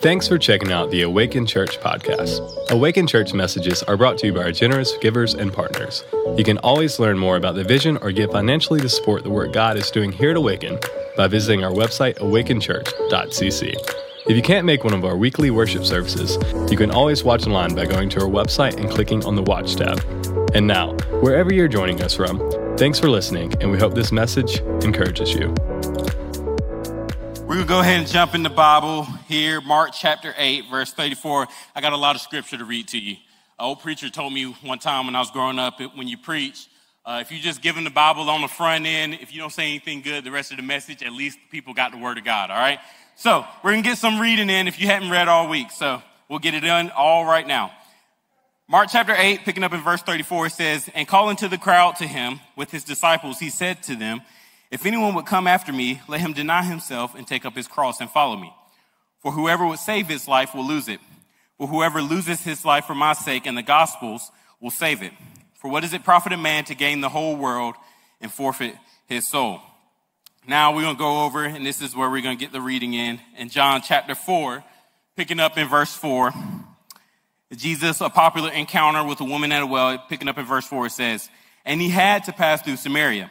Thanks for checking out the Awaken Church podcast. Awaken Church messages are brought to you by our generous givers and partners. You can always learn more about the vision or give financially to support the work God is doing here at Awaken by visiting our website, awakenchurch.cc. If you can't make one of our weekly worship services, you can always watch online by going to our website and clicking on the Watch tab. And now, wherever you're joining us from, thanks for listening, and we hope this message encourages you. We're going to go ahead and jump in the Bible here, Mark chapter 8, verse 34. I got a lot of scripture to read to you. An old preacher told me one time when I was growing up, when you preach, uh, if you just give them the Bible on the front end, if you don't say anything good the rest of the message, at least people got the Word of God, all right? So we're going to get some reading in if you hadn't read all week. So we'll get it done all right now. Mark chapter 8, picking up in verse 34, says, And calling to the crowd to him with his disciples, he said to them, If anyone would come after me, let him deny himself and take up his cross and follow me. For whoever would save his life will lose it. But whoever loses his life for my sake and the gospel's will save it. For what does it profit a man to gain the whole world and forfeit his soul? Now we're going to go over, and this is where we're going to get the reading in, in John chapter 4, picking up in verse 4. Jesus, a popular encounter with a woman at a well, picking up in verse 4, it says, And he had to pass through Samaria.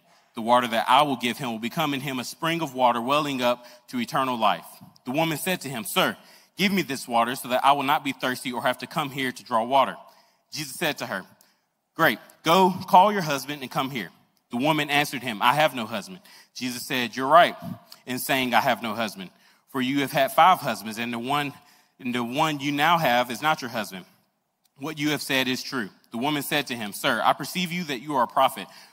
The water that I will give him will become in him a spring of water welling up to eternal life. The woman said to him, Sir, give me this water so that I will not be thirsty or have to come here to draw water. Jesus said to her, Great. Go call your husband and come here. The woman answered him, I have no husband. Jesus said, You're right in saying, I have no husband. For you have had five husbands, and the one, and the one you now have is not your husband. What you have said is true. The woman said to him, Sir, I perceive you that you are a prophet.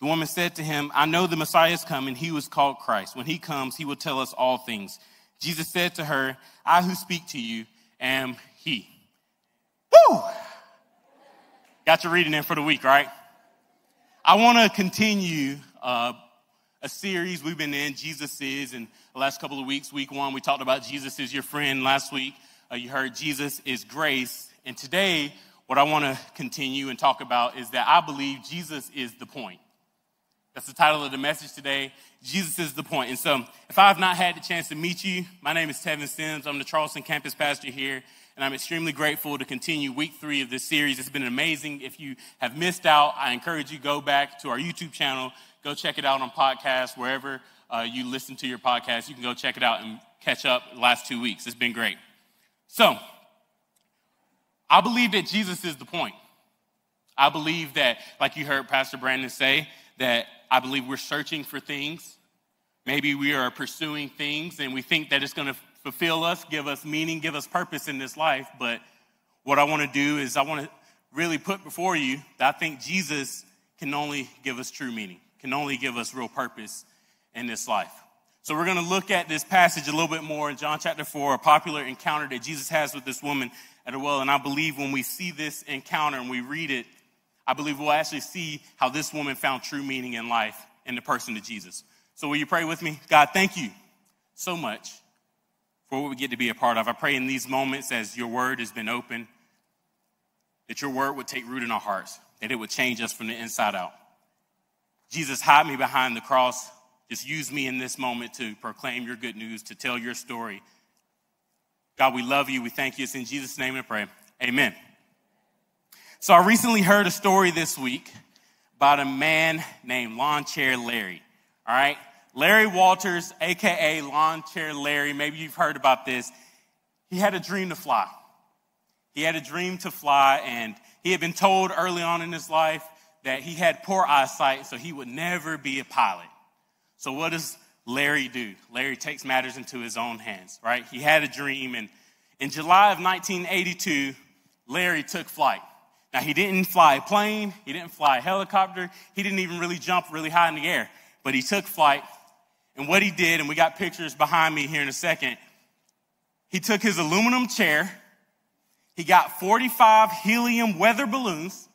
The woman said to him, I know the Messiah is coming. He was called Christ. When he comes, he will tell us all things. Jesus said to her, I who speak to you am he. Woo! Got your reading in for the week, right? I want to continue uh, a series we've been in, Jesus is, and the last couple of weeks. Week one, we talked about Jesus is your friend. Last week, uh, you heard Jesus is grace. And today, what I want to continue and talk about is that I believe Jesus is the point. That's the title of the message today. Jesus is the point. And so, if I have not had the chance to meet you, my name is Tevin Sims. I'm the Charleston campus pastor here and I'm extremely grateful to continue week three of this series. It's been amazing. If you have missed out, I encourage you go back to our YouTube channel, go check it out on podcast wherever uh, you listen to your podcast. You can go check it out and catch up the last two weeks. It's been great. So, I believe that Jesus is the point. I believe that, like you heard Pastor Brandon say, that I believe we're searching for things. Maybe we are pursuing things and we think that it's going to fulfill us, give us meaning, give us purpose in this life. But what I want to do is I want to really put before you that I think Jesus can only give us true meaning, can only give us real purpose in this life. So we're going to look at this passage a little bit more in John chapter 4, a popular encounter that Jesus has with this woman at a well. And I believe when we see this encounter and we read it, I believe we'll actually see how this woman found true meaning in life in the person of Jesus. So will you pray with me? God, thank you so much for what we get to be a part of. I pray in these moments as your word has been open, that your word would take root in our hearts. that it would change us from the inside out. Jesus, hide me behind the cross. Just use me in this moment to proclaim your good news, to tell your story. God, we love you. We thank you. It's in Jesus' name we pray. Amen. So I recently heard a story this week about a man named Lawn Chair Larry. All right? Larry Walters, aka Lawn Chair Larry, maybe you've heard about this. He had a dream to fly. He had a dream to fly, and he had been told early on in his life that he had poor eyesight, so he would never be a pilot. So, what does Larry do? Larry takes matters into his own hands, right? He had a dream, and in July of 1982, Larry took flight. Now, he didn't fly a plane, he didn't fly a helicopter, he didn't even really jump really high in the air, but he took flight. And what he did, and we got pictures behind me here in a second, he took his aluminum chair, he got 45 helium weather balloons,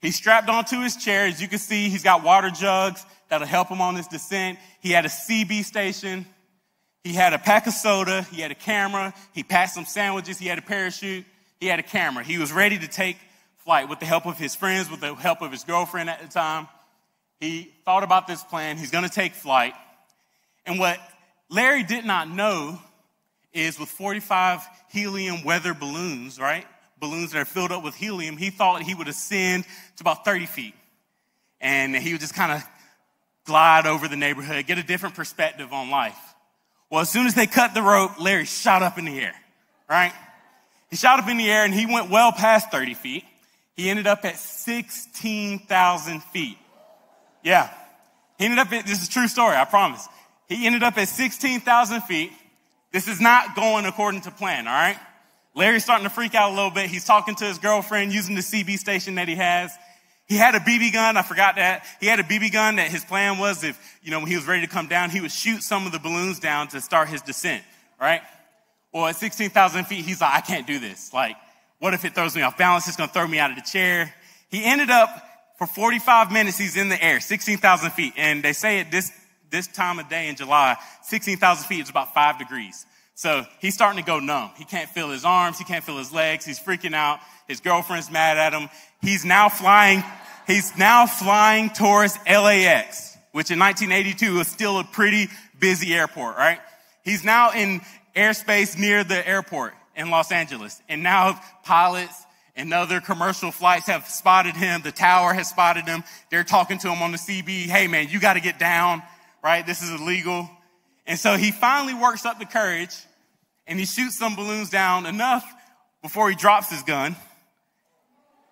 he strapped onto his chair. As you can see, he's got water jugs that'll help him on his descent. He had a CB station. He had a pack of soda. He had a camera. He packed some sandwiches. He had a parachute. He had a camera. He was ready to take flight with the help of his friends, with the help of his girlfriend at the time. He thought about this plan. He's going to take flight. And what Larry did not know is with 45 helium weather balloons, right? Balloons that are filled up with helium, he thought he would ascend to about 30 feet. And he would just kind of glide over the neighborhood, get a different perspective on life. Well, as soon as they cut the rope, Larry shot up in the air, right? He shot up in the air and he went well past 30 feet. He ended up at 16,000 feet. Yeah. He ended up at, this is true story, I promise. He ended up at 16,000 feet. This is not going according to plan, all right? Larry's starting to freak out a little bit. He's talking to his girlfriend using the CB station that he has. He had a BB gun. I forgot that. He had a BB gun that his plan was if, you know, when he was ready to come down, he would shoot some of the balloons down to start his descent, right? Well, at 16,000 feet, he's like, I can't do this. Like, what if it throws me off balance? It's going to throw me out of the chair. He ended up for 45 minutes, he's in the air, 16,000 feet. And they say at this, this time of day in July, 16,000 feet is about five degrees. So he's starting to go numb. He can't feel his arms. He can't feel his legs. He's freaking out. His girlfriend's mad at him. He's now flying He's now flying towards LAX, which in 1982 was still a pretty busy airport, right? He's now in airspace near the airport in Los Angeles. And now pilots and other commercial flights have spotted him. The tower has spotted him. They're talking to him on the CB. Hey man, you got to get down, right? This is illegal. And so he finally works up the courage and he shoots some balloons down enough before he drops his gun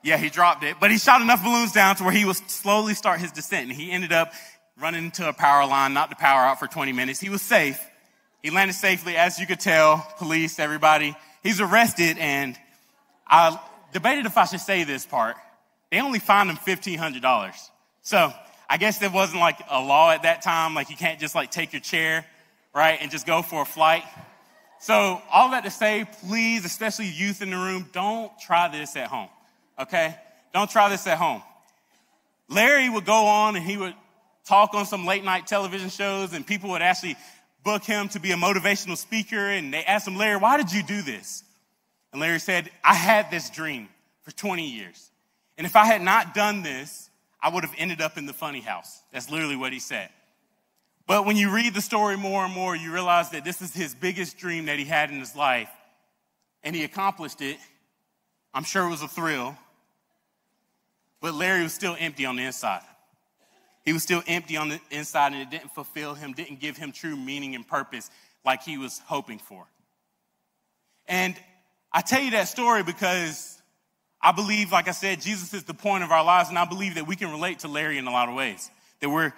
yeah, he dropped it, but he shot enough balloons down to where he would slowly start his descent. And he ended up running into a power line, knocked the power out for 20 minutes. He was safe. He landed safely, as you could tell, police, everybody. He's arrested, and I debated if I should say this part. They only fined him $1,500. So I guess there wasn't like a law at that time, like you can't just like take your chair, right, and just go for a flight. So all that to say, please, especially youth in the room, don't try this at home okay? Don't try this at home. Larry would go on and he would talk on some late night television shows, and people would actually book him to be a motivational speaker. And they asked him, Larry, why did you do this? And Larry said, I had this dream for 20 years. And if I had not done this, I would have ended up in the funny house. That's literally what he said. But when you read the story more and more, you realize that this is his biggest dream that he had in his life. And he accomplished it. I'm sure it was a thrill. But Larry was still empty on the inside. He was still empty on the inside, and it didn't fulfill him, didn't give him true meaning and purpose like he was hoping for. And I tell you that story because I believe, like I said, Jesus is the point of our lives, and I believe that we can relate to Larry in a lot of ways. That we're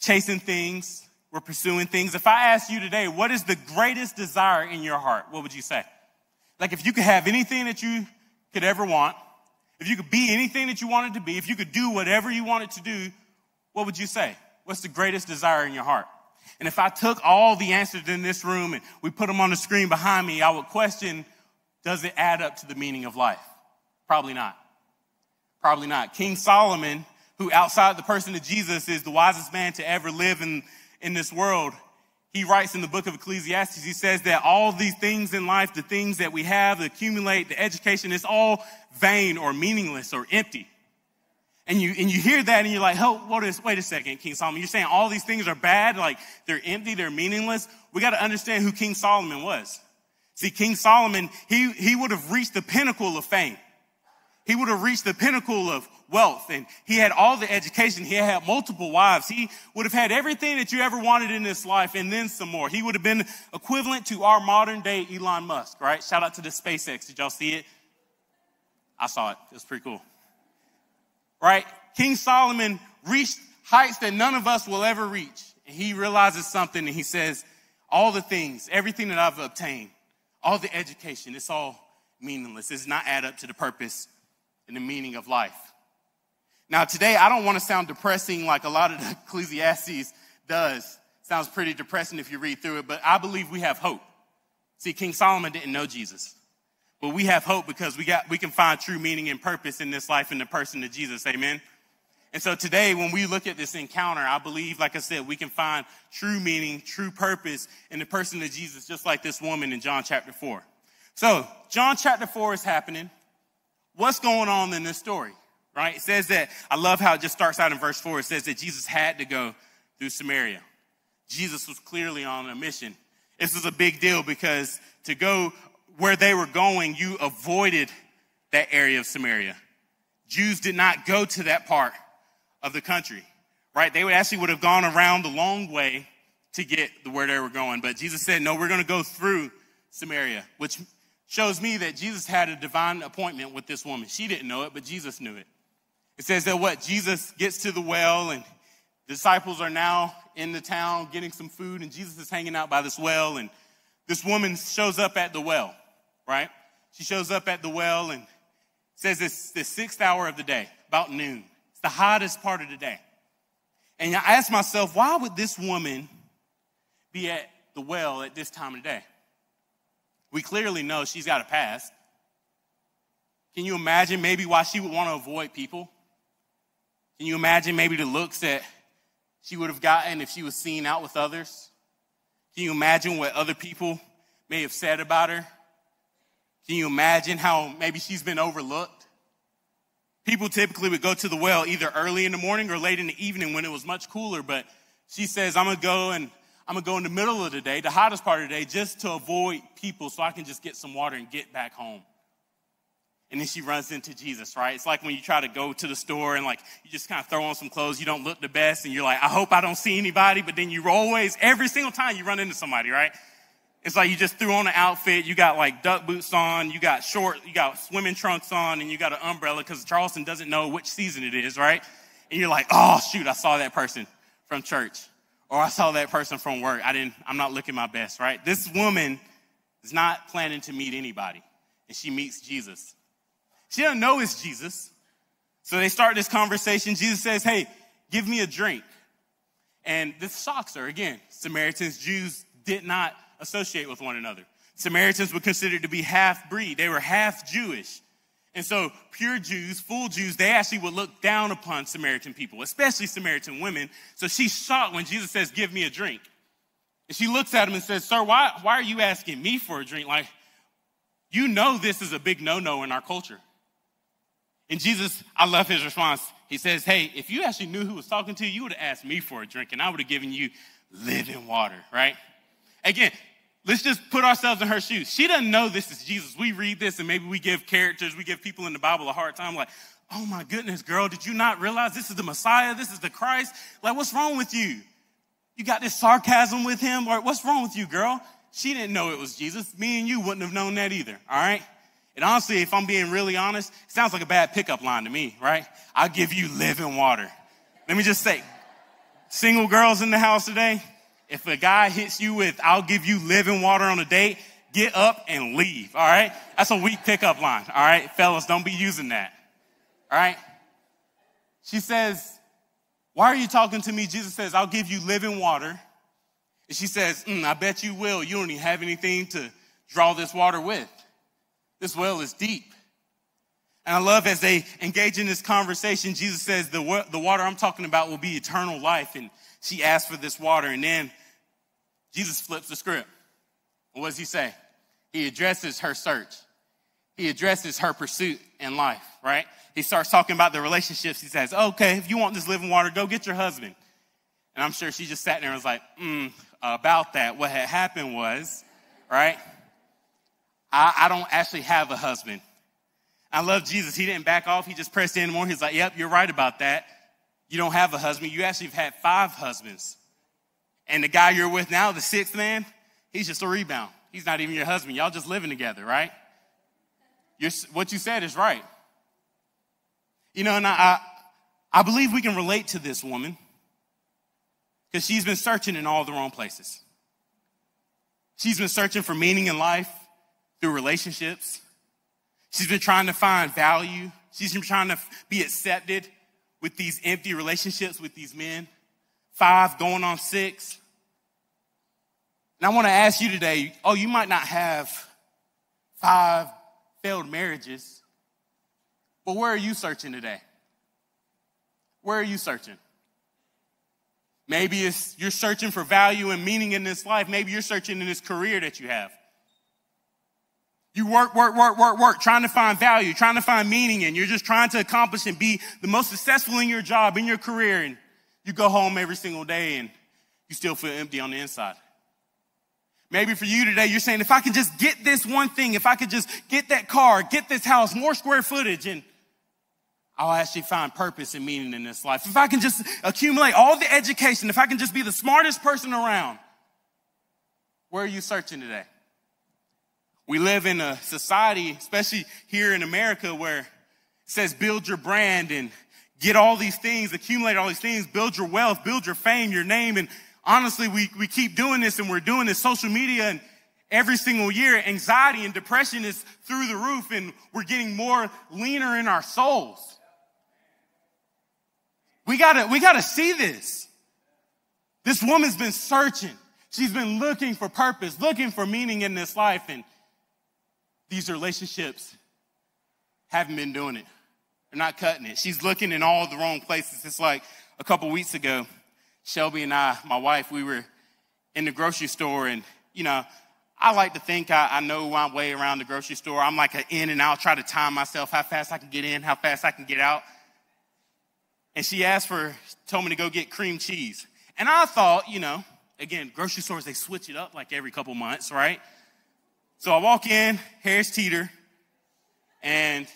chasing things, we're pursuing things. If I ask you today, what is the greatest desire in your heart? What would you say? Like if you could have anything that you could ever want, if you could be anything that you wanted to be, if you could do whatever you wanted to do, what would you say? What's the greatest desire in your heart? And if I took all the answers in this room and we put them on the screen behind me, I would question does it add up to the meaning of life? Probably not. Probably not. King Solomon, who outside the person of Jesus is the wisest man to ever live in, in this world, he writes in the book of Ecclesiastes, he says that all these things in life, the things that we have, the accumulate, the education, it's all vain or meaningless or empty. And you, and you hear that and you're like, oh, what is, wait a second, King Solomon. You're saying all these things are bad, like they're empty, they're meaningless. We got to understand who King Solomon was. See, King Solomon, he, he would have reached the pinnacle of fame. He would have reached the pinnacle of wealth and he had all the education. He had multiple wives. He would have had everything that you ever wanted in this life and then some more. He would have been equivalent to our modern day Elon Musk, right? Shout out to the SpaceX. Did y'all see it? I saw it. It was pretty cool. Right? King Solomon reached heights that none of us will ever reach. And he realizes something and he says, all the things, everything that I've obtained, all the education, it's all meaningless. It's not add up to the purpose and the meaning of life. Now, today, I don't want to sound depressing like a lot of the Ecclesiastes does. Sounds pretty depressing if you read through it, but I believe we have hope. See, King Solomon didn't know Jesus, but we have hope because we got we can find true meaning and purpose in this life in the person of Jesus. Amen. And so today, when we look at this encounter, I believe, like I said, we can find true meaning, true purpose in the person of Jesus, just like this woman in John chapter 4. So, John chapter 4 is happening. What's going on in this story? right? It says that, I love how it just starts out in verse 4. It says that Jesus had to go through Samaria. Jesus was clearly on a mission. This is a big deal because to go where they were going, you avoided that area of Samaria. Jews did not go to that part of the country, right? They would actually would have gone around the long way to get to where they were going. But Jesus said, no, we're going to go through Samaria, which shows me that Jesus had a divine appointment with this woman. She didn't know it, but Jesus knew it. It says that what? Jesus gets to the well and disciples are now in the town getting some food and Jesus is hanging out by this well and this woman shows up at the well, right? She shows up at the well and says it's the sixth hour of the day, about noon. It's the hottest part of the day. And I asked myself, why would this woman be at the well at this time of the day? We clearly know she's got a past. Can you imagine maybe why she would want to avoid people? Can you imagine maybe the looks that she would have gotten if she was seen out with others? Can you imagine what other people may have said about her? Can you imagine how maybe she's been overlooked? People typically would go to the well either early in the morning or late in the evening when it was much cooler, but she says, I'm gonna go and I'm gonna go in the middle of the day, the hottest part of the day, just to avoid people so I can just get some water and get back home and then she runs into Jesus, right? It's like when you try to go to the store and like you just kind of throw on some clothes, you don't look the best, and you're like, I hope I don't see anybody, but then you always, every single time you run into somebody, right? It's like you just threw on an outfit, you got like duck boots on, you got short, you got swimming trunks on, and you got an umbrella because Charleston doesn't know which season it is, right? And you're like, oh shoot, I saw that person from church. Or I saw that person from work. I didn't, I'm not looking my best, right? This woman is not planning to meet anybody. And she meets Jesus. She doesn't know it's Jesus. So they start this conversation. Jesus says, Hey, give me a drink. And this shocks her. Again, Samaritans, Jews did not associate with one another. Samaritans were considered to be half breed, they were half Jewish. And so, pure Jews, full Jews, they actually would look down upon Samaritan people, especially Samaritan women. So she's shocked when Jesus says, Give me a drink. And she looks at him and says, Sir, why, why are you asking me for a drink? Like, you know, this is a big no no in our culture. And Jesus, I love his response. He says, Hey, if you actually knew who was talking to you, you would have asked me for a drink and I would have given you living water, right? Again, let's just put ourselves in her shoes. She doesn't know this is Jesus. We read this and maybe we give characters, we give people in the Bible a hard time, like, oh my goodness, girl, did you not realize this is the Messiah? This is the Christ? Like, what's wrong with you? You got this sarcasm with him? Or what's wrong with you, girl? She didn't know it was Jesus. Me and you wouldn't have known that either, all right? And honestly, if I'm being really honest, it sounds like a bad pickup line to me, right? I'll give you living water. Let me just say, single girls in the house today, if a guy hits you with, I'll give you living water on a date, get up and leave, all right? That's a weak pickup line, all right? Fellas, don't be using that, all right? She says, Why are you talking to me? Jesus says, I'll give you living water. And she says, mm, I bet you will. You don't even have anything to draw this water with. This well is deep. And I love as they engage in this conversation, Jesus says, the, the water I'm talking about will be eternal life. And she asks for this water. And then Jesus flips the script. What does he say? He addresses her search. he addresses her pursuit in life, right? He starts talking about the relationships. He says, okay, if you want this living water, go get your husband. And I'm sure she just sat there and was like, mm, about that. What had happened was, right? I, I don't actually have a husband. I love Jesus. He didn't back off. He just pressed in more. He's like, yep, you're right about that. You don't have a husband. You actually have had five husbands. And the guy you're with now, the sixth man, he's just a rebound. He's not even your husband. Y'all just living together, right? You're, what you said is right. You know, and I, I believe we can relate to this woman because she's been searching in all the wrong places. She's been searching for meaning in life through relationships. She's been trying to find value. She's been trying to be accepted with these empty relationships with these men. Five going on six. And I want to ask you today oh, you might not have five failed marriages, but where are you searching today? Where are you searching? Maybe it's you're searching for value and meaning in this life. Maybe you're searching in this career that you have. You work, work, work, work, work, trying to find value, trying to find meaning, and you're just trying to accomplish and be the most successful in your job, in your career, and you go home every single day and you still feel empty on the inside. Maybe for you today, you're saying, if I can just get this one thing, if I could just get that car, get this house, more square footage, and I'll actually find purpose and meaning in this life. If I can just accumulate all the education, if I can just be the smartest person around, where are you searching today? We live in a society, especially here in America, where it says build your brand and get all these things, accumulate all these things, build your wealth, build your fame, your name. And honestly, we, we keep doing this and we're doing this social media and every single year, anxiety and depression is through the roof and we're getting more leaner in our souls. We gotta, we gotta see this. This woman's been searching. She's been looking for purpose, looking for meaning in this life. And these relationships haven't been doing it. They're not cutting it. She's looking in all the wrong places. It's like a couple weeks ago, Shelby and I, my wife, we were in the grocery store, and you know, I like to think I, I know my way around the grocery store. I'm like an in and out, try to time myself how fast I can get in, how fast I can get out. And she asked for, told me to go get cream cheese. And I thought, you know, again, grocery stores, they switch it up like every couple months, right? So I walk in, Harris Teeter, and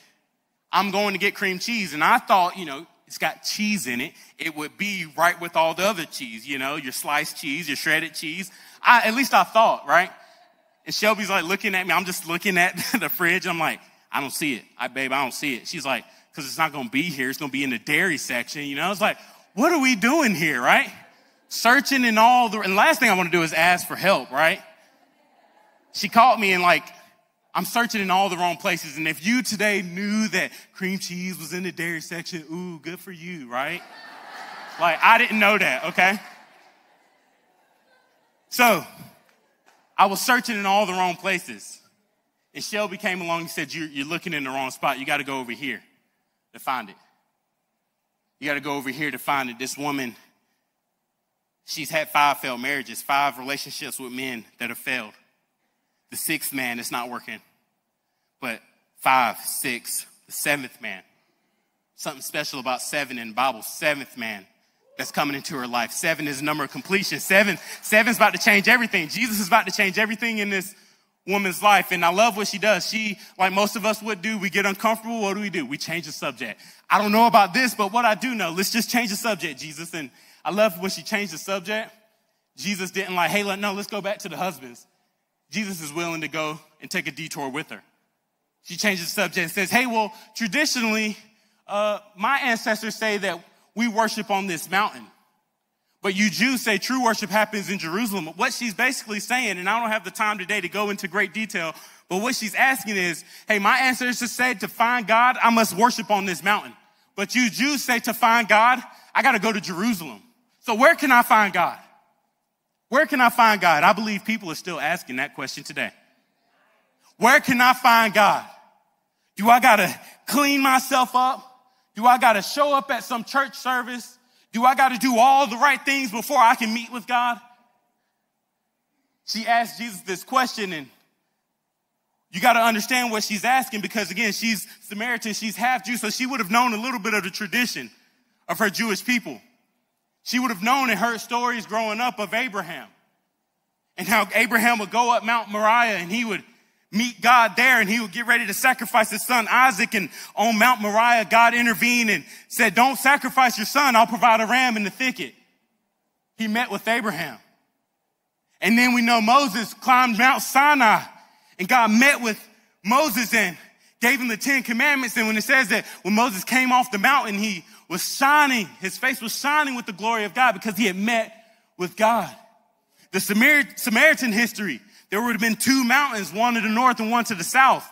I'm going to get cream cheese. And I thought, you know, it's got cheese in it. It would be right with all the other cheese, you know, your sliced cheese, your shredded cheese. I, at least I thought, right? And Shelby's like looking at me. I'm just looking at the fridge. I'm like, I don't see it. I, babe, I don't see it. She's like, because it's not going to be here. It's going to be in the dairy section. You know, I was like, what are we doing here, right? Searching in all the, and last thing I want to do is ask for help, right? she caught me and like, I'm searching in all the wrong places. And if you today knew that cream cheese was in the dairy section, ooh, good for you, right? like, I didn't know that, okay? So, I was searching in all the wrong places. And Shelby came along and said, You're, you're looking in the wrong spot. You got to go over here to find it. You got to go over here to find it. This woman, she's had five failed marriages, five relationships with men that have failed. The sixth man is not working. But five, six, the seventh man. Something special about seven in the Bible. Seventh man that's coming into her life. Seven is the number of completion. Seven, seven's about to change everything. Jesus is about to change everything in this woman's life. And I love what she does. She, like most of us would do, we get uncomfortable. What do we do? We change the subject. I don't know about this, but what I do know, let's just change the subject, Jesus. And I love when she changed the subject. Jesus didn't like, hey, no, let's go back to the husbands. Jesus is willing to go and take a detour with her. She changes the subject and says, Hey, well, traditionally, uh, my ancestors say that we worship on this mountain. But you Jews say true worship happens in Jerusalem. What she's basically saying, and I don't have the time today to go into great detail, but what she's asking is, hey, my ancestors said to find God, I must worship on this mountain. But you Jews say to find God, I got to go to Jerusalem. So where can I find God? Where can I find God? I believe people are still asking that question today. Where can I find God? Do I gotta clean myself up? Do I gotta show up at some church service? Do I gotta do all the right things before I can meet with God? She asked Jesus this question, and You got to understand what she's asking because again, she's Samaritan, she's half Jew, so she would have known a little bit of the tradition of her Jewish people. She would have known and heard stories growing up of Abraham and how Abraham would go up Mount Moriah and he would meet God there and he would get ready to sacrifice his son Isaac. And on Mount Moriah, God intervened and said, don't sacrifice your son. I'll provide a ram in the thicket. He met with Abraham. And then we know Moses climbed Mount Sinai and God met with Moses and gave him the Ten Commandments. And when it says that when Moses came off the mountain, he was shining, his face was shining with the glory of God because he had met with God. The Samaritan history, there would have been two mountains, one to the north and one to the south.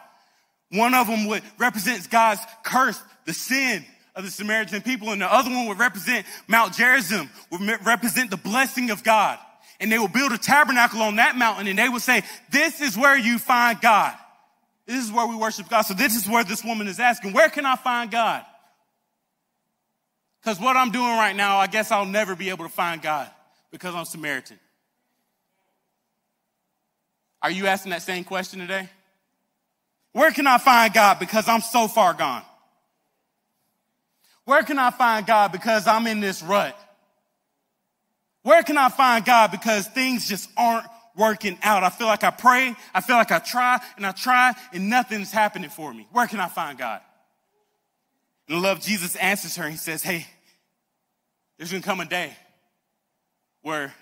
One of them would represent God's curse, the sin of the Samaritan people, and the other one would represent Mount Gerizim, would represent the blessing of God. And they would build a tabernacle on that mountain, and they would say, "This is where you find God. This is where we worship God." So this is where this woman is asking, "Where can I find God?" Because what I'm doing right now, I guess I'll never be able to find God because I'm Samaritan. Are you asking that same question today? Where can I find God because I'm so far gone? Where can I find God because I'm in this rut? Where can I find God because things just aren't working out? I feel like I pray, I feel like I try and I try and nothing's happening for me. Where can I find God? And I love Jesus answers her. and He says, Hey, there's gonna come a day where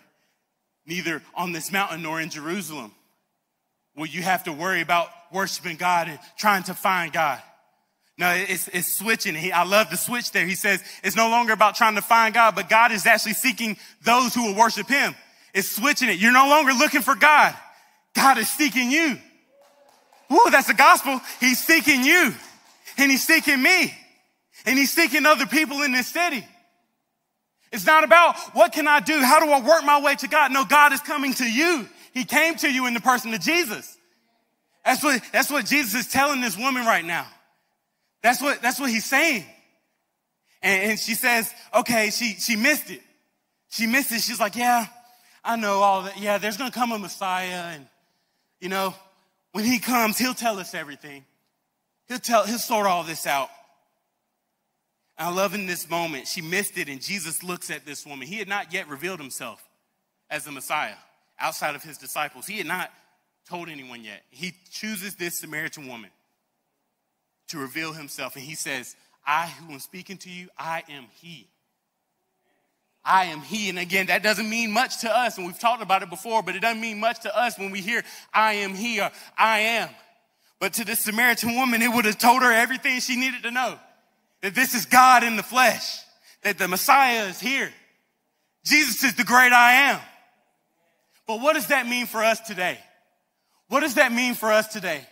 neither on this mountain nor in Jerusalem will you have to worry about worshiping God and trying to find God. No, it's, it's switching. He, I love the switch there. He says it's no longer about trying to find God, but God is actually seeking those who will worship Him. It's switching it. You're no longer looking for God. God is seeking you. Ooh, that's the gospel. He's seeking you and He's seeking me and He's seeking other people in this city. It's not about what can I do? How do I work my way to God? No, God is coming to you. He came to you in the person of Jesus. That's what, that's what Jesus is telling this woman right now. That's what, that's what he's saying. And, and she says, okay, she, she missed it. She missed it. She's like, yeah, I know all that. Yeah, there's going to come a Messiah. And, you know, when he comes, he'll tell us everything. He'll tell, he'll sort all this out. I love in this moment, she missed it, and Jesus looks at this woman. He had not yet revealed himself as the Messiah outside of his disciples. He had not told anyone yet. He chooses this Samaritan woman to reveal himself, and he says, I who am speaking to you, I am he. I am he. And again, that doesn't mean much to us, and we've talked about it before, but it doesn't mean much to us when we hear I am he or I am. But to this Samaritan woman, it would have told her everything she needed to know that this is God in the flesh, that the Messiah is here. Jesus is the great I am. But what does that mean for us today? What does that mean for us today?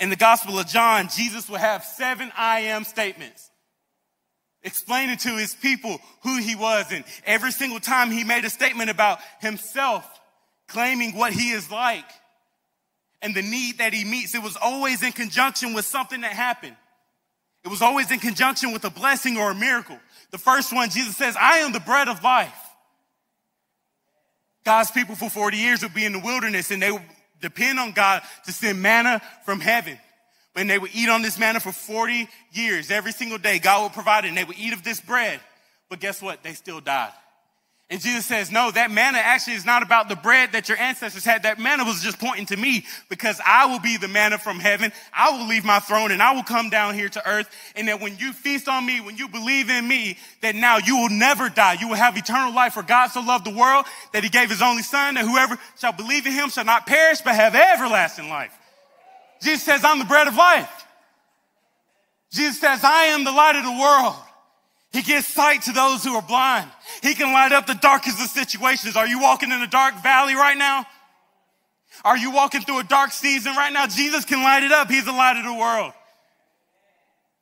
In the Gospel of John, Jesus will have seven I am statements explaining to his people who he was. And every single time he made a statement about himself, claiming what he is like and the need that he meets, it was always in conjunction with something that happened. It was always in conjunction with a blessing or a miracle. The first one, Jesus says, I am the bread of life. God's people for 40 years would be in the wilderness and they would depend on God to send manna from heaven. And they would eat on this manna for 40 years. Every single day, God would provide it and they would eat of this bread. But guess what? They still died. And Jesus says, no, that manna actually is not about the bread that your ancestors had. That manna was just pointing to me because I will be the manna from heaven. I will leave my throne and I will come down here to earth. And that when you feast on me, when you believe in me, that now you will never die. You will have eternal life. For God so loved the world that he gave his only son that whoever shall believe in him shall not perish, but have everlasting life. Jesus says, I'm the bread of life. Jesus says, I am the light of the world. He gives sight to those who are blind. He can light up the darkest of situations. Are you walking in a dark valley right now? Are you walking through a dark season right now? Jesus can light it up. He's the light of the world.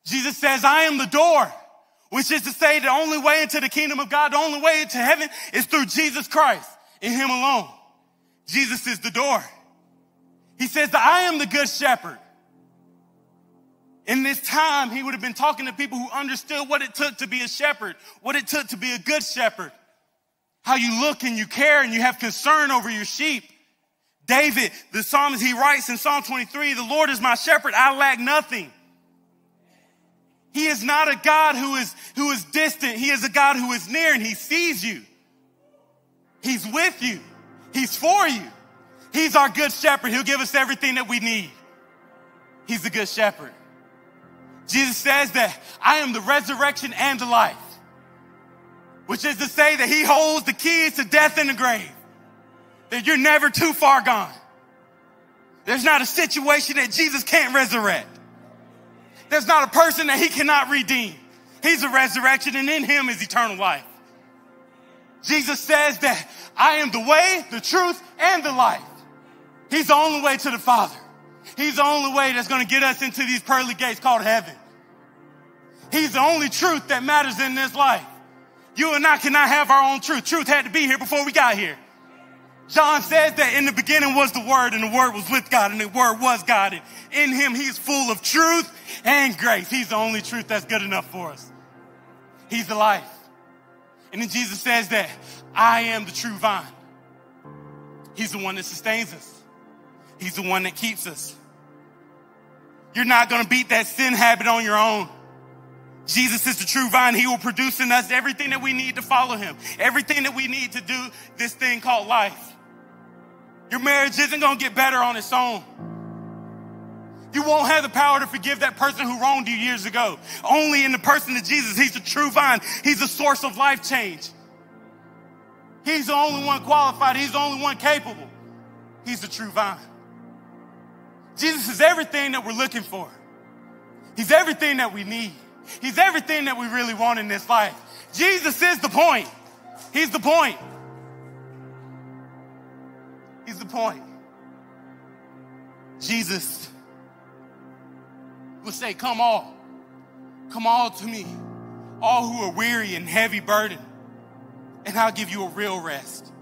Jesus says, I am the door, which is to say the only way into the kingdom of God, the only way into heaven is through Jesus Christ and him alone. Jesus is the door. He says that I am the good shepherd. In this time, he would have been talking to people who understood what it took to be a shepherd, what it took to be a good shepherd, how you look and you care and you have concern over your sheep. David, the psalmist, he writes in Psalm 23, the Lord is my shepherd, I lack nothing. He is not a God who is, who is distant. He is a God who is near and he sees you. He's with you. He's for you. He's our good shepherd. He'll give us everything that we need. He's the good shepherd. Jesus says that I am the resurrection and the life, which is to say that he holds the keys to death and the grave that you're never too far gone. There's not a situation that Jesus can't resurrect. There's not a person that he cannot redeem. He's a resurrection and in him is eternal life. Jesus says that I am the way, the truth, and the life. He's the only way to the Father. He's the only way that's going to get us into these pearly gates called heaven. He's the only truth that matters in this life. You and I cannot have our own truth. Truth had to be here before we got here. John says that in the beginning was the Word, and the Word was with God, and the Word was God. And in Him, He's full of truth and grace. He's the only truth that's good enough for us. He's the life. And then Jesus says that I am the true vine. He's the one that sustains us, He's the one that keeps us. You're not going to beat that sin habit on your own. Jesus is the true vine. He will produce in us everything that we need to follow him, everything that we need to do this thing called life. Your marriage isn't going to get better on its own. You won't have the power to forgive that person who wronged you years ago. Only in the person of Jesus. He's the true vine. He's the source of life change. He's the only one qualified. He's the only one capable. He's the true vine. Jesus is everything that we're looking for. He's everything that we need. He's everything that we really want in this life. Jesus is the point. He's the point. He's the point. Jesus would say, Come all, come all to me, all who are weary and heavy burdened, and I'll give you a real rest.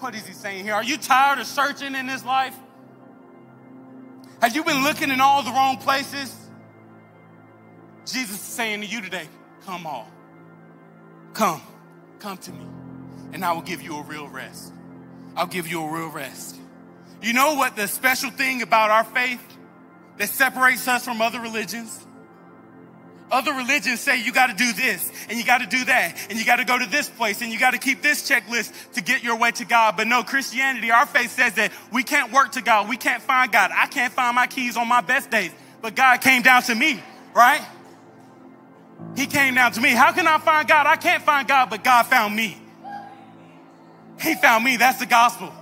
What is he saying here? Are you tired of searching in this life? Have you been looking in all the wrong places? Jesus is saying to you today, Come all. Come. Come to me, and I will give you a real rest. I'll give you a real rest. You know what the special thing about our faith that separates us from other religions? Other religions say you got to do this and you got to do that and you got to go to this place and you got to keep this checklist to get your way to God. But no, Christianity, our faith says that we can't work to God. We can't find God. I can't find my keys on my best days, but God came down to me, right? He came down to me. How can I find God? I can't find God, but God found me. He found me. That's the gospel.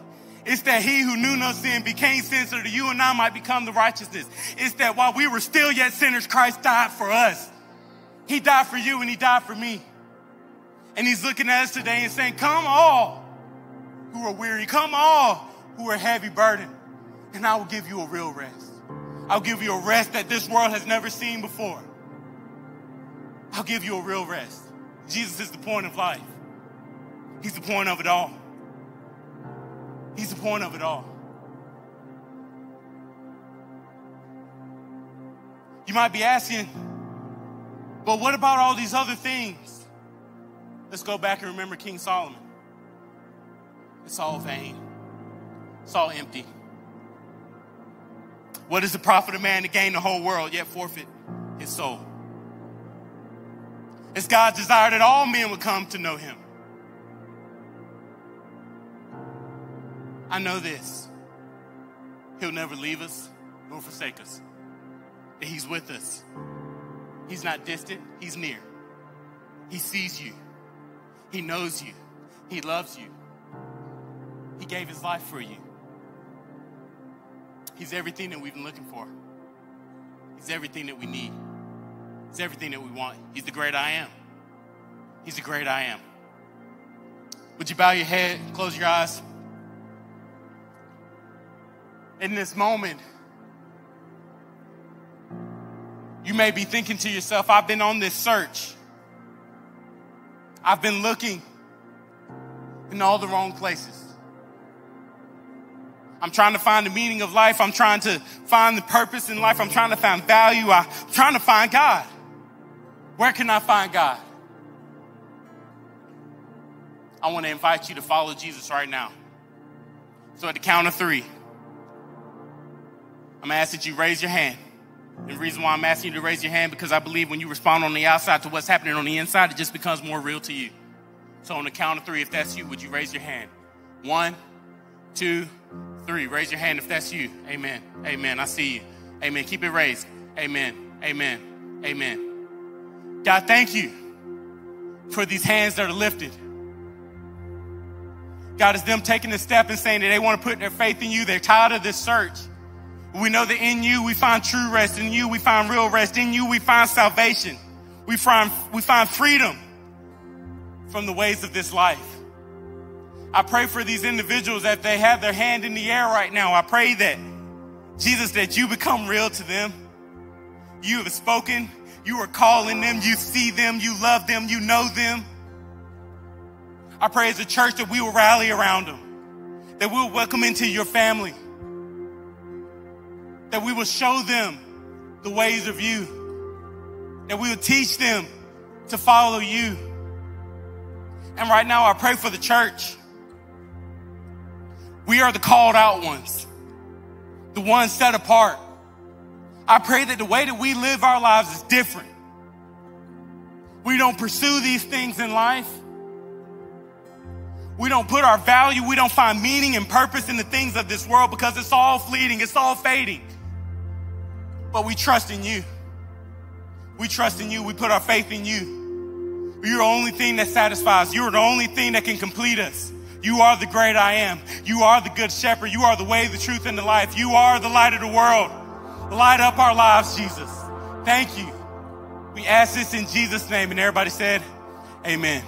It's that he who knew no sin became sin so that you and I might become the righteousness. It's that while we were still yet sinners, Christ died for us. He died for you and he died for me. And he's looking at us today and saying, Come all who are weary, come all who are heavy burdened, and I will give you a real rest. I'll give you a rest that this world has never seen before. I'll give you a real rest. Jesus is the point of life. He's the point of it all. He's the point of it all. You might be asking, but what about all these other things? Let's go back and remember King Solomon. It's all vain, it's all empty. What is the profit of man to gain the whole world yet forfeit his soul? It's God's desire that all men would come to know him. I know this. He'll never leave us nor forsake us. That he's with us. He's not distant, he's near. He sees you. He knows you. He loves you. He gave his life for you. He's everything that we've been looking for. He's everything that we need. He's everything that we want. He's the great I am. He's the great I am. Would you bow your head, close your eyes? In this moment, you may be thinking to yourself, I've been on this search. I've been looking in all the wrong places. I'm trying to find the meaning of life. I'm trying to find the purpose in life. I'm trying to find value. I'm trying to find God. Where can I find God? I want to invite you to follow Jesus right now. So at the count of three, I'm gonna ask that you raise your hand. And the reason why I'm asking you to raise your hand because I believe when you respond on the outside to what's happening on the inside, it just becomes more real to you. So on the count of three, if that's you, would you raise your hand? One, two, three. Raise your hand if that's you. Amen. Amen. I see you. Amen. Keep it raised. Amen. Amen. Amen. God, thank you for these hands that are lifted. God, is them taking the step and saying that they want to put their faith in you. They're tired of this search. We know that in you we find true rest. In you we find real rest. In you we find salvation. We find, we find freedom from the ways of this life. I pray for these individuals that they have their hand in the air right now. I pray that, Jesus, that you become real to them. You have spoken. You are calling them. You see them. You love them. You know them. I pray as a church that we will rally around them, that we'll welcome into your family, that we will show them the ways of you, that we will teach them to follow you. And right now, I pray for the church. We are the called out ones, the ones set apart. I pray that the way that we live our lives is different. We don't pursue these things in life. We don't put our value, we don't find meaning and purpose in the things of this world because it's all fleeting, it's all fading. But we trust in you. We trust in you. We put our faith in you. You're the only thing that satisfies. You're the only thing that can complete us. You are the great I am. You are the good shepherd. You are the way, the truth, and the life. You are the light of the world. Light up our lives, Jesus. Thank you. We ask this in Jesus' name. And everybody said, Amen.